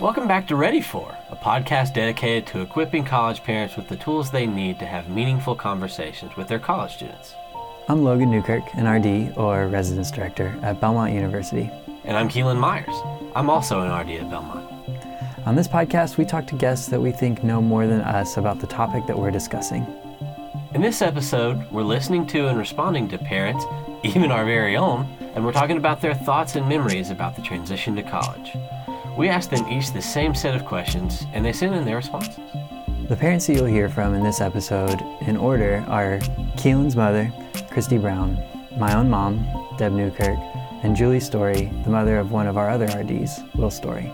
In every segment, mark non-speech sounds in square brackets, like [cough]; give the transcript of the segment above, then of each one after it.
Welcome back to Ready For, a podcast dedicated to equipping college parents with the tools they need to have meaningful conversations with their college students. I'm Logan Newkirk, an RD or Residence Director at Belmont University. And I'm Keelan Myers. I'm also an RD at Belmont. On this podcast, we talk to guests that we think know more than us about the topic that we're discussing. In this episode, we're listening to and responding to parents, [laughs] even our very own, and we're talking about their thoughts and memories about the transition to college. We asked them each the same set of questions, and they sent in their responses. The parents that you'll hear from in this episode, in order, are Keelan's mother, Christy Brown, my own mom, Deb Newkirk, and Julie Story, the mother of one of our other RDs, Will Story.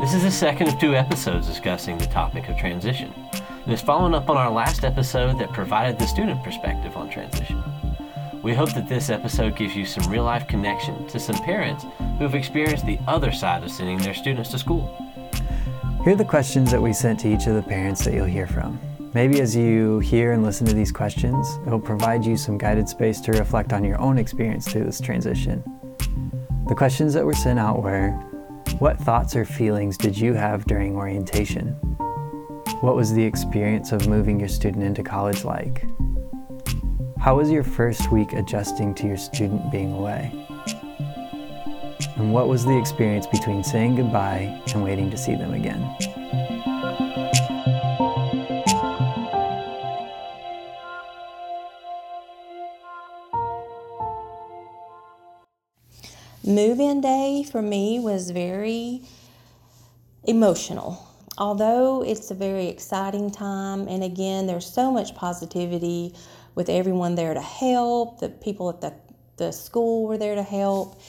This is the second of two episodes discussing the topic of transition, and is following up on our last episode that provided the student perspective on transition. We hope that this episode gives you some real life connection to some parents who have experienced the other side of sending their students to school. Here are the questions that we sent to each of the parents that you'll hear from. Maybe as you hear and listen to these questions, it will provide you some guided space to reflect on your own experience through this transition. The questions that were sent out were What thoughts or feelings did you have during orientation? What was the experience of moving your student into college like? How was your first week adjusting to your student being away? And what was the experience between saying goodbye and waiting to see them again? Move in day for me was very emotional. Although it's a very exciting time, and again, there's so much positivity with everyone there to help, the people at the, the school were there to help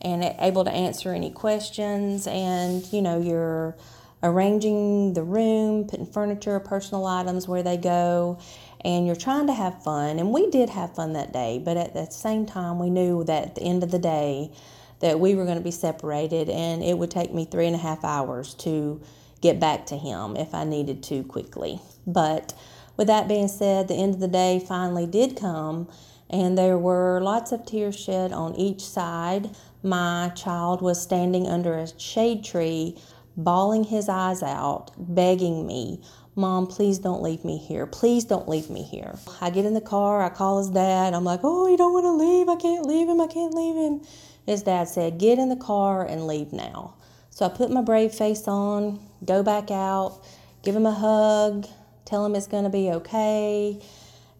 and able to answer any questions. And you know, you're arranging the room, putting furniture, personal items where they go, and you're trying to have fun. And we did have fun that day, but at the same time, we knew that at the end of the day, that we were going to be separated, and it would take me three and a half hours to get back to him if I needed to quickly. But with that being said, the end of the day finally did come, and there were lots of tears shed on each side. My child was standing under a shade tree, bawling his eyes out, begging me, Mom, please don't leave me here. Please don't leave me here. I get in the car, I call his dad. I'm like, Oh, you don't want to leave? I can't leave him. I can't leave him. His dad said, Get in the car and leave now. So I put my brave face on, go back out, give him a hug, tell him it's going to be okay.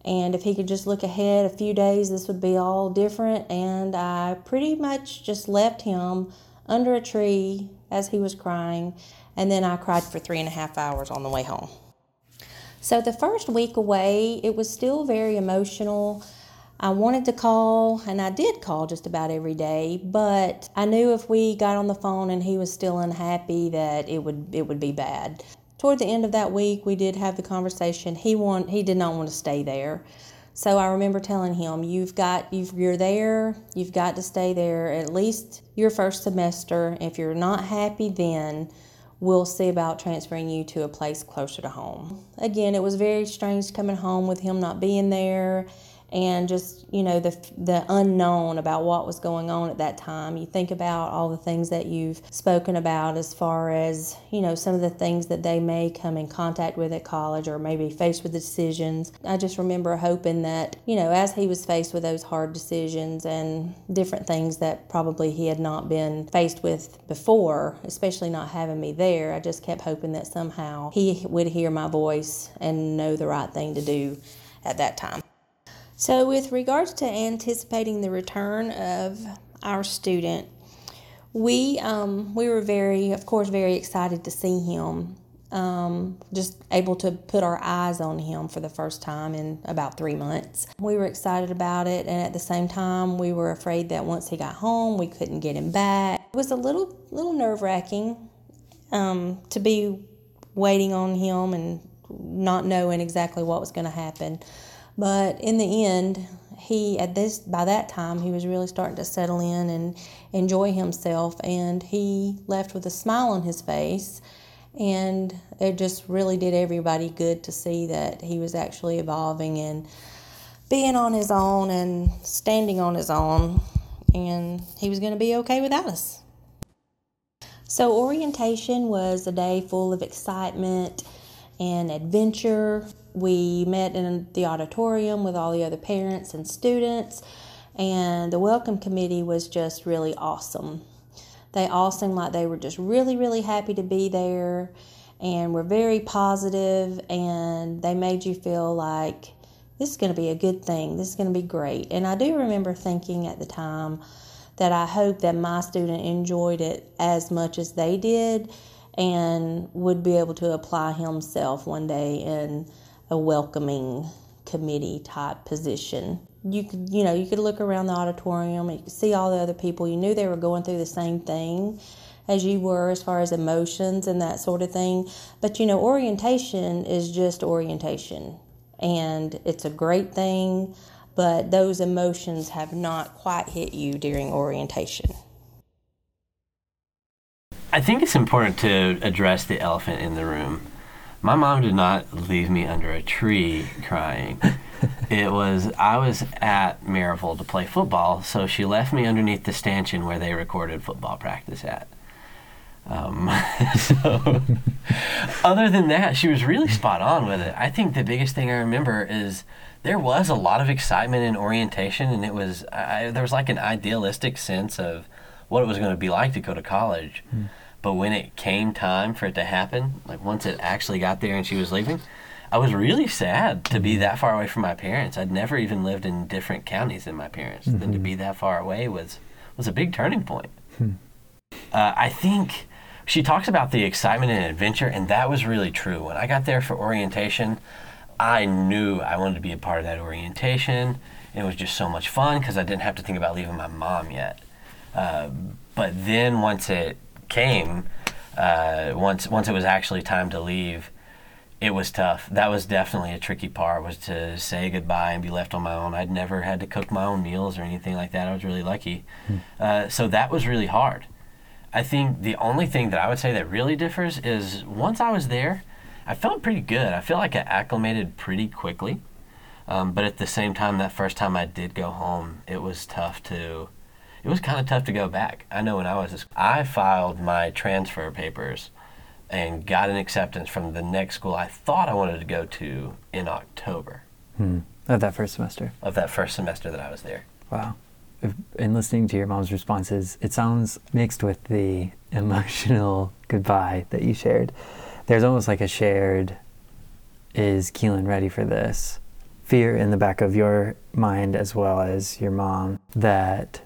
And if he could just look ahead a few days, this would be all different. And I pretty much just left him under a tree as he was crying. And then I cried for three and a half hours on the way home. So the first week away, it was still very emotional. I wanted to call, and I did call just about every day, but I knew if we got on the phone and he was still unhappy that it would it would be bad. Toward the end of that week, we did have the conversation. He want he did not want to stay there. So I remember telling him, "You've got you've, you're there. You've got to stay there at least your first semester. If you're not happy, then we'll see about transferring you to a place closer to home." Again, it was very strange coming home with him not being there and just you know the the unknown about what was going on at that time. You think about all the things that you've spoken about as far as you know some of the things that they may come in contact with at college or maybe faced with the decisions. I just remember hoping that you know as he was faced with those hard decisions and different things that probably he had not been faced with before, especially not having me there. I just kept hoping that somehow he would hear my voice and know the right thing to do at that time. So, with regards to anticipating the return of our student, we um, we were very, of course, very excited to see him. Um, just able to put our eyes on him for the first time in about three months. We were excited about it, and at the same time, we were afraid that once he got home, we couldn't get him back. It was a little little nerve wracking um, to be waiting on him and not knowing exactly what was going to happen. But in the end, he at this by that time he was really starting to settle in and enjoy himself. And he left with a smile on his face. And it just really did everybody good to see that he was actually evolving and being on his own and standing on his own. And he was going to be okay without us. So, orientation was a day full of excitement and adventure. We met in the auditorium with all the other parents and students, and the welcome committee was just really awesome. They all seemed like they were just really, really happy to be there and were very positive, and they made you feel like this is going to be a good thing, this is going to be great. And I do remember thinking at the time that I hope that my student enjoyed it as much as they did and would be able to apply himself one day in a welcoming committee type position. You could, you know, you could look around the auditorium, you could see all the other people. You knew they were going through the same thing as you were as far as emotions and that sort of thing. But you know, orientation is just orientation, and it's a great thing. But those emotions have not quite hit you during orientation. I think it's important to address the elephant in the room. My mom did not leave me under a tree crying. [laughs] it was I was at Maryville to play football, so she left me underneath the stanchion where they recorded football practice at. Um, [laughs] so, [laughs] other than that, she was really spot on with it. I think the biggest thing I remember is there was a lot of excitement and orientation, and it was I, there was like an idealistic sense of what it was going to be like to go to college. Mm. But when it came time for it to happen, like once it actually got there and she was leaving, I was really sad to be that far away from my parents. I'd never even lived in different counties than my parents. Mm-hmm. Then to be that far away was was a big turning point. Hmm. Uh, I think she talks about the excitement and adventure, and that was really true. When I got there for orientation, I knew I wanted to be a part of that orientation. It was just so much fun because I didn't have to think about leaving my mom yet. Uh, but then once it came, uh, once once it was actually time to leave, it was tough. That was definitely a tricky part was to say goodbye and be left on my own. I'd never had to cook my own meals or anything like that. I was really lucky. Hmm. Uh, so that was really hard. I think the only thing that I would say that really differs is once I was there, I felt pretty good. I feel like I acclimated pretty quickly. Um, but at the same time, that first time I did go home, it was tough to. It was kind of tough to go back. I know when I was, I filed my transfer papers and got an acceptance from the next school I thought I wanted to go to in October. Hmm. Of that first semester? Of that first semester that I was there. Wow in listening to your mom's responses, it sounds mixed with the [laughs] emotional goodbye that you shared. There's almost like a shared, is Keelan ready for this? Fear in the back of your mind as well as your mom that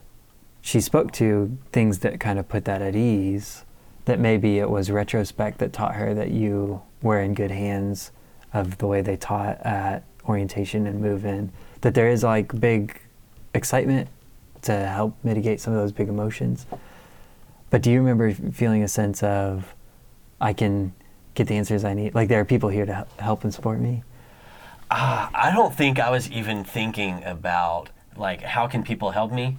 she spoke to things that kind of put that at ease. That maybe it was retrospect that taught her that you were in good hands of the way they taught at orientation and move in. That there is like big excitement to help mitigate some of those big emotions. But do you remember feeling a sense of, I can get the answers I need? Like there are people here to help and support me? Uh, I don't think I was even thinking about like how can people help me.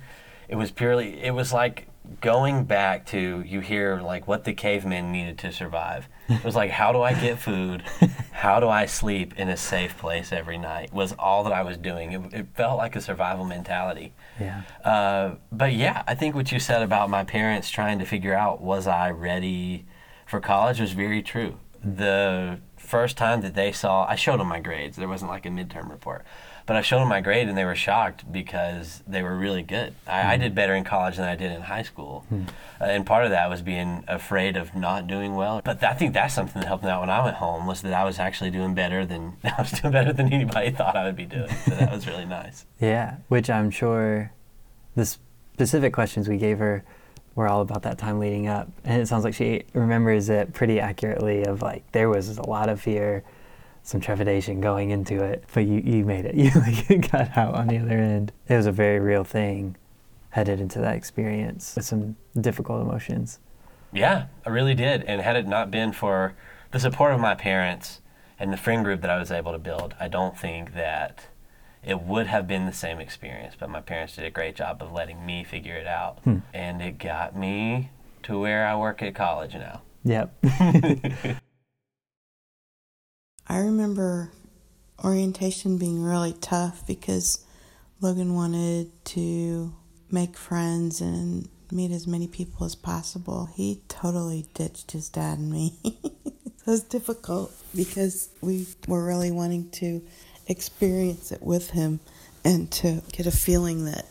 It was purely it was like going back to you hear like what the cavemen needed to survive. It was like how do I get food? [laughs] How do I sleep in a safe place every night? Was all that I was doing. It, it felt like a survival mentality. Yeah. Uh, but yeah, I think what you said about my parents trying to figure out was I ready for college was very true. Mm-hmm. The first time that they saw, I showed them my grades. There wasn't like a midterm report. But I showed them my grade and they were shocked because they were really good. I, mm. I hmm. did better in college than I did in high school. Mm. Uh, and part of that was being afraid of not doing well. But I think that's something that helped me out when I went home was that I was actually doing better than [laughs] I was doing better than anybody thought I would be doing. So that was really nice. [laughs] Yeah, which I'm sure the specific questions we gave her were all about that time leading up. And it sounds like she remembers it pretty accurately of like there was a lot of fear some trepidation going into it, but you, you made it. [laughs] You like got out on the other end. It was a very real thing headed into that experience with some difficult emotions. Yeah, I really did. And had it not been for the support of my parents and the friend group that I was able to build, I don't think that it would have been the same experience. But my parents did a great job of letting me figure it out. Hmm. And it got me to where I work at college now. Yep. [laughs] I remember orientation being really tough because Logan wanted to make friends and meet as many people as possible. He totally ditched his dad and me. [laughs] it was difficult because we were really wanting to experience it with him and to get a feeling that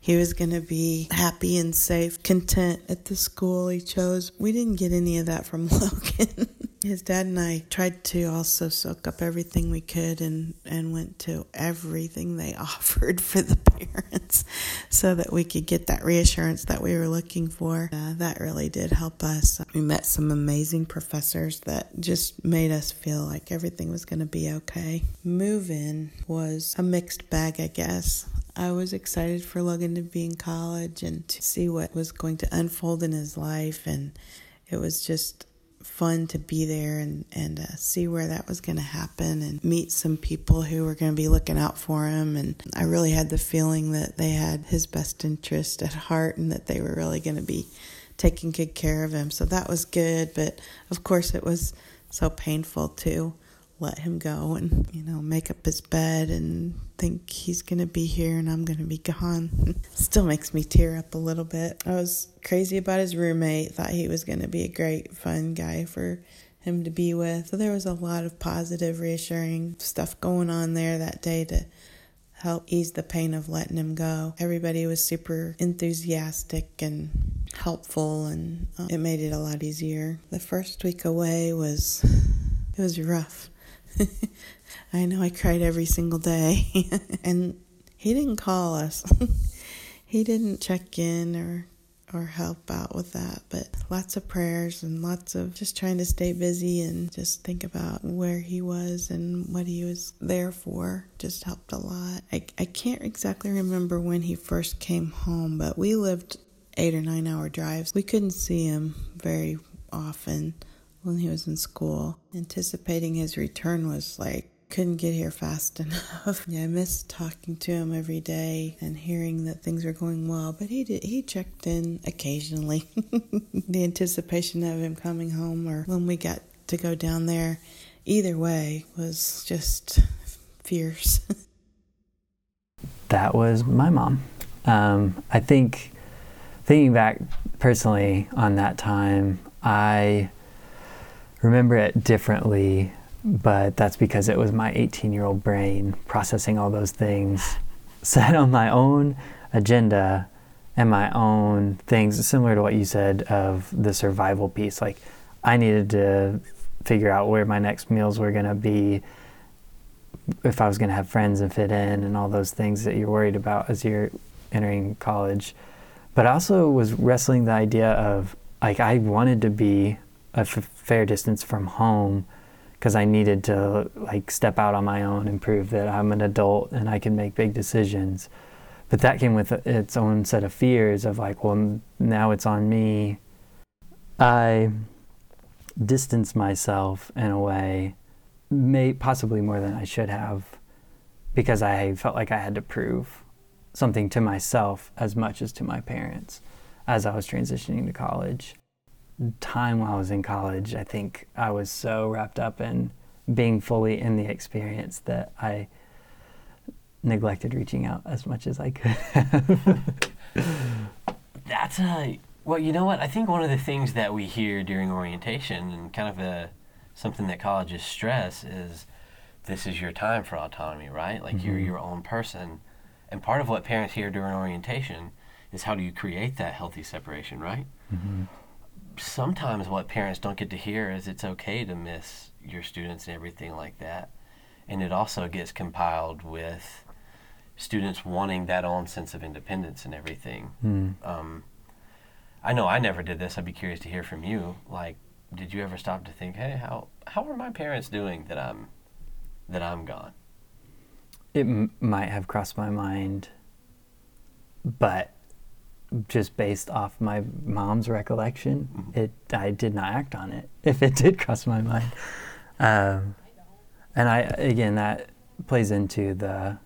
he was going to be happy and safe, content at the school he chose. We didn't get any of that from [laughs] Logan. His dad and I tried to also soak up everything we could and, and went to everything they [laughs] offered for the parents [laughs] so that we could get that reassurance that we were looking for. Uh, that really did help us. We met some amazing professors that just made us feel like everything was going to be okay. Move in was a mixed bag, I guess. I was excited for Logan to be in college and to see what was going to unfold in his life. And it was just fun to be there and, and uh, see where that was going to happen and meet some people who were going to be looking out for him. And I really had the feeling that they had his best interest at heart and that they were really going to be taking good care of him. So that was good. But of course, it was so painful too let him go and, you know, make up his bed and think he's going to be here and I'm going to be gone. [laughs] Still makes me tear up a little bit. I was crazy about his roommate, thought he was going to be a great, fun guy for him to be with. So there was a lot of positive, reassuring stuff going on there that day to help ease the pain of letting him go. Everybody was super enthusiastic and helpful, and uh, it made it a lot easier. The first week away was it was rough. [laughs] I know I cried every single day. [laughs] and he didn't call us. [laughs] he didn't check in or or help out with that, but lots of prayers and lots of just trying to stay busy and just think about where he was and what he was there for just helped a lot. I, I can't exactly remember when he first came home, but we lived eight or nine hour drives. We couldn't see him very often when he was in school. Anticipating his return was like, couldn't get here fast [laughs] enough. yeah, I missed talking to him every day and hearing that things were going well, but he did he checked in occasionally. [laughs] the anticipation of him coming home or when we got to go down there, either way was just fierce. [laughs] that was my mom. Um, I think thinking back personally on that time, I remember it differently, but that's because it was my 18 year old brain processing all those things, [laughs] set on my own agenda and my own things, similar to what you said of the survival piece. Like, I needed to figure out where my next meals were going to be, if I was going to have friends and fit in, and all those things that you're worried about as you're entering college. But I also was wrestling the idea of like I wanted to be a f- fair distance from home because I needed to like step out on my own and prove that I'm an adult and I can make big decisions. But that came with its own set of fears of like, well, now it's on me. I distanced myself in a way, may possibly more than I should have, because I felt like I had to prove something to myself as much as to my parents as I was transitioning to college time while I was in college, I think I was so wrapped up in being fully in the experience that I neglected reaching out as much as I could. [laughs] That's a well, you know what? I think one of the things that we hear during orientation and kind of a something that colleges stress is this is your time for autonomy, right? Like mm-hmm. you're your own person. And part of what parents hear during orientation is how do you create that healthy separation, right? Mm-hmm sometimes what parents don't get to hear is it's okay to miss your students and everything like that. And it also gets compiled with students wanting that own sense of independence and everything. Mm. Um, I know I never did this. I'd be curious to hear from you. Like, did you ever stop to think, hey, how how are my parents doing that I'm that I'm gone? It m- might have crossed my mind, but just based off my mom's recollection, mm-hmm. it I did not act on it. [laughs] If it did cross my mind, um, and I again that plays into the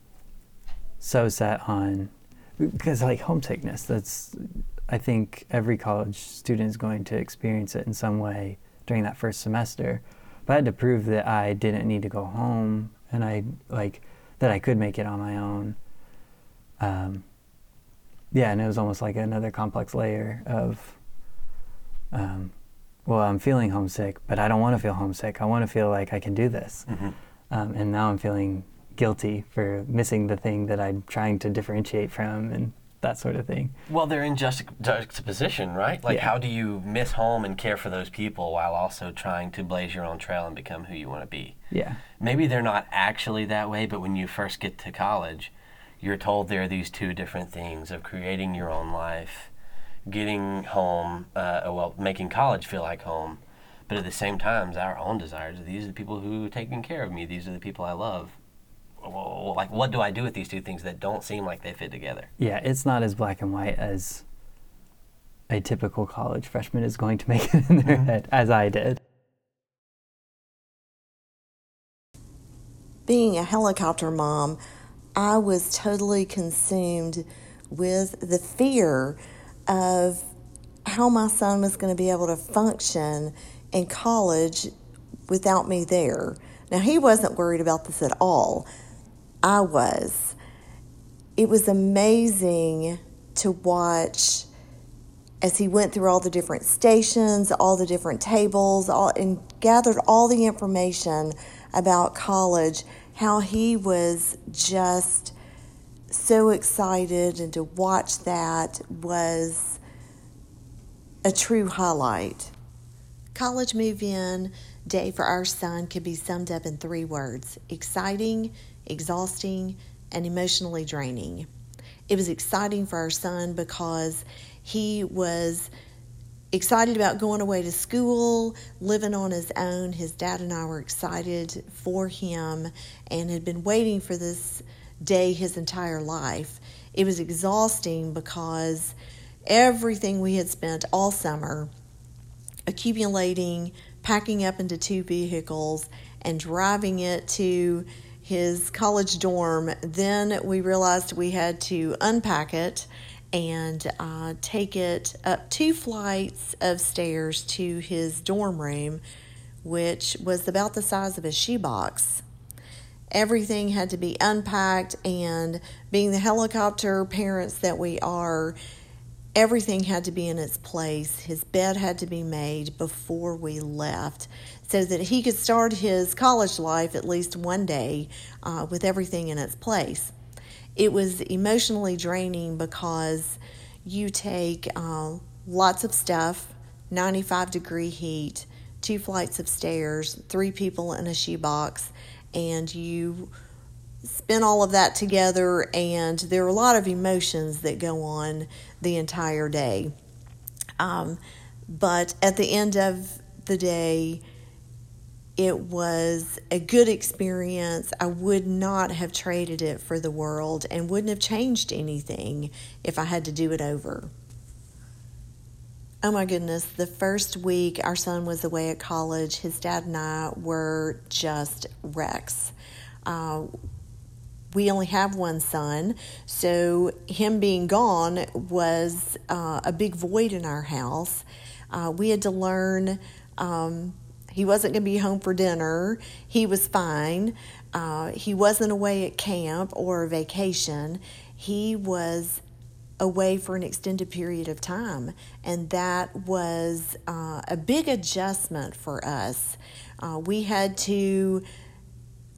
so set on because like homesickness. That's I think every college student is going to experience it in some way during that first semester. But I had to prove that I didn't need to go home and I like that I could make it on my own. Um, yeah, and it was almost like another complex layer of, um, well, I'm feeling homesick, but I don't want to feel homesick. I want to feel like I can do this. Mm-hmm. Um, and now I'm feeling guilty for missing the thing that I'm trying to differentiate from and that sort of thing. Well, they're in juxta- juxtaposition, right? Like, Yeah. how do you miss home and care for those people while also trying to blaze your own trail and become who you want to be? Yeah. Maybe they're not actually that way, but when you first get to college, you're told there are these two different things of creating your own life, getting home, uh, well, making college feel like home, but at the same time, our own desires. These are the people who are taking care of me. These are the people I love. Well, Like, what do I do with these two things that don't seem like they fit together? Yeah, it's not as black and white as a typical college freshman is going to make it in their head, as I did. being a helicopter mom, I was totally consumed with the fear of how my son was going to be able to function in college without me there. Now, he wasn't worried about this at all. I was. It was amazing to watch as he went through all the different stations, all the different tables, all, and gathered all the information about college, how he was just so excited, and to watch that was a true highlight. College move in day for our son could be summed up in three words exciting, exhausting, and emotionally draining. It was exciting for our son because he was excited about going away to school, living on his own. His dad and I were excited for him and had been waiting for this day his entire life. It was exhausting because everything we had spent all summer accumulating, packing up into two vehicles, and driving it to his college dorm. Then we realized we had to unpack it and uh, take it up two flights of stairs to his dorm room, which was about the size of a shoebox. Everything had to be unpacked, and being the helicopter parents that we are, everything had to be in its place. His bed had to be made before we left so that he could start his college life at least one day uh, with everything in its place. It was emotionally draining because you take uh, lots of stuff, 95 degree heat, two flights of stairs, three people in a shoebox, and you spin all of that together, and there are a lot of emotions that go on the entire day. Um, but at the end of the day, it was a good experience. I would not have traded it for the world and wouldn't have changed anything if I had to do it over. Oh my goodness, the first week our son was away at college, his dad and I were just wrecks. Uh, we only have one son, so him being gone was uh, a big void in our house. Uh, we had to learn um, he wasn't going to be home for dinner. He was fine. Uh, he wasn't away at camp or vacation. He was away for an extended period of time, and that was uh, a big adjustment for us. Uh, we had to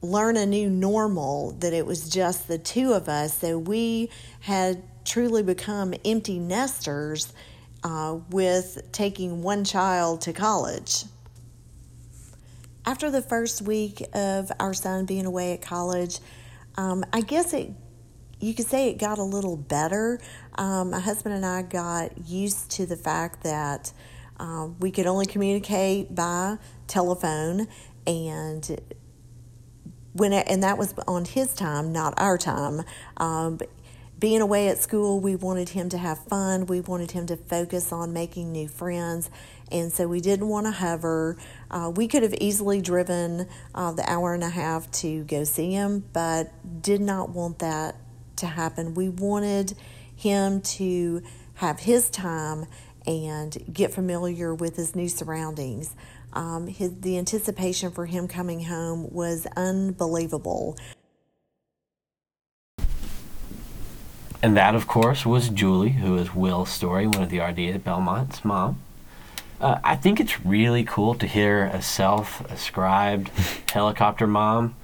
learn a new normal that it was just the two of us, so we had truly become empty nesters uh, with taking one child to college. After the first week of our son being away at college, um, I guess it you could say it got a little better. Um, my husband and I got used to the fact that uh, we could only communicate by telephone, and when it, and that was on his time, not our time. Um, being away at school, we wanted him to have fun. We wanted him to focus on making new friends, and so we didn't want to hover. Uh, we could have easily driven uh, the hour and a half to go see him, but did not want that to happen. We wanted him to have his time and get familiar with his new surroundings. Um, his, the anticipation for him coming home was unbelievable. And that, of course, was Julie, who is Will's Story, one of the RD at Belmont's mom. Uh, I think it's really cool to hear a self ascribed [laughs] helicopter mom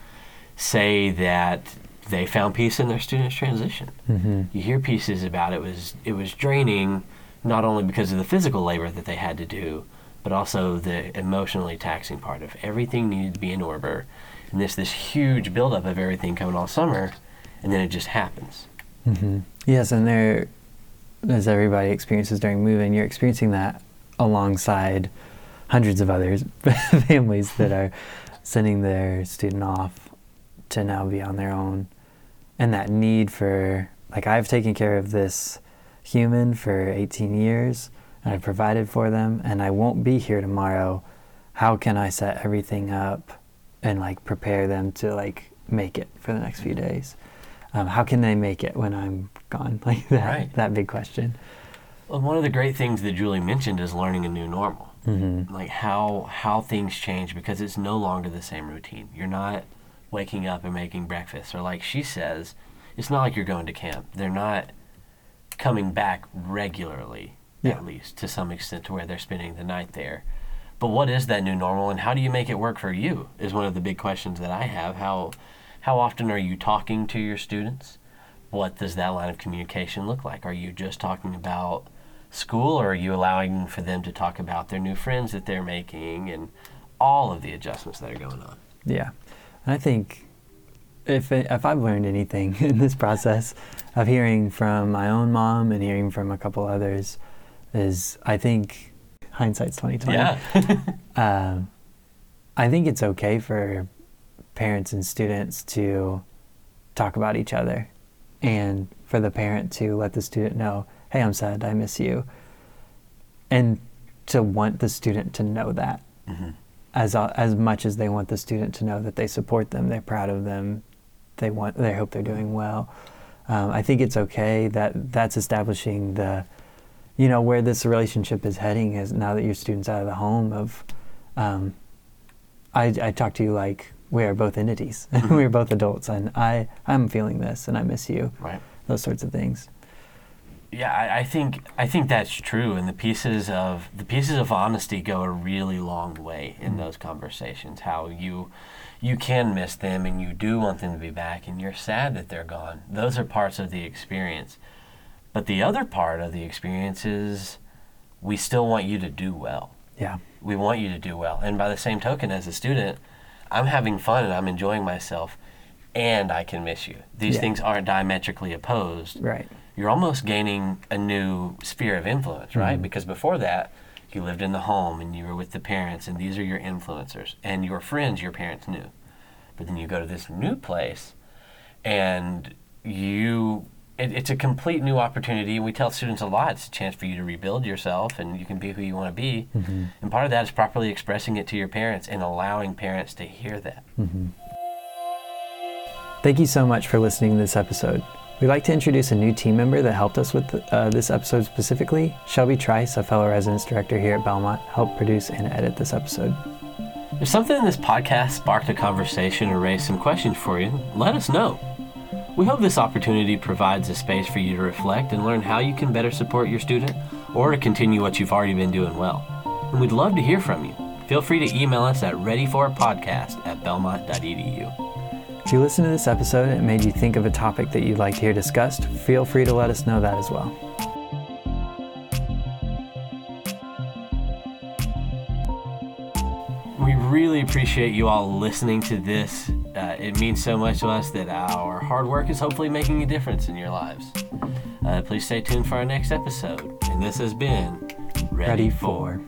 say that they found peace in their students' transition. Mm-hmm. You hear pieces about it was it was draining not only because of the physical labor that they had to do, but also the emotionally taxing part of everything needed to be in order. And this this huge buildup of everything coming all summer, and then it just happens. hmm Yes, and there, as everybody experiences during moving, you're experiencing that alongside hundreds of others [laughs] families that are sending their student off to now be on their own, and that need for like I've taken care of this human for 18 years, and I've provided for them, and I won't be here tomorrow. How can I set everything up and like prepare them to like make it for the next few days? um, how can they make it when I'm gone? [laughs] Like that, Right. that big question. Well, one of the great things that Julie mentioned is learning a new normal. Mm-hmm. Like how how things change because it's no longer the same routine. You're not waking up and making breakfast, or like she says, it's not like you're going to camp. They're not coming back regularly, Yeah. at least to some extent, to where they're spending the night there. But what is that new normal, and how do you make it work for you? Is one of the big questions that I have. How how often are you talking to your students? What does that line of communication look like? Are you just talking about school, or are you allowing for them to talk about their new friends that they're making and all of the adjustments that are going on? Yeah, and I think if it, if I've learned anything [laughs] in this process of hearing from my own mom and hearing from a couple others, is I think hindsight's twenty twenty. Yeah. [laughs] um, I think it's okay for parents and students to talk about each other and for the parent to let the student know, hey, I'm sad, I miss you. And to want the student to know that Mhm. as, as much as they want the student to know that they support them, they're proud of them, they want, they hope they're doing well. Um, I think it's okay that that's establishing the, you know, where this relationship is heading is now that your student's out of the home of, um, I, I talk to you like we are both entities and [laughs] we're both adults and I, I'm feeling this and I miss you, right. those sorts of things. Yeah, I, I think I think that's true, and the pieces of the pieces of honesty go a really long way in mm-hmm. those conversations. How you you can miss them, and you do want them to be back, and you're sad that they're gone. Those are parts of the experience, but the other part of the experience is we still want you to do well. Yeah. We want you to do well, and by the same token, as a student, I'm having fun and I'm enjoying myself, and I can miss you. These Yeah. things aren't diametrically opposed Right. You're almost gaining a new sphere of influence, right? Mhm. Because before that, you lived in the home and you were with the parents, and these are your influencers and your friends your parents knew. But then you go to this new place, and you. It, it's a complete new opportunity, and we tell students a lot. It's a chance for you to rebuild yourself, and you can be who you want to be. Mm-hmm. And part of that is properly expressing it to your parents and allowing parents to hear that. Mm-hmm. Thank you so much for listening to this episode. We'd like to introduce a new team member that helped us with uh, this episode specifically. Shelby Trice, a fellow residence director here at Belmont, helped produce and edit this episode. If something in this podcast sparked a conversation or raised some questions for you, let us know. We hope this opportunity provides a space for you to reflect and learn how you can better support your student or to continue what you've already been doing well. And we'd love to hear from you. Feel free to email us at readyforpodcast at belmont.edu. If you listened to this episode and it made you think of a topic that you'd like to hear discussed, feel free to let us know that as well. We really appreciate you all listening to this. Uh, it means so much to us that our hard work is hopefully making a difference in your lives. Uh, please stay tuned for our next episode. And this has been Ready for.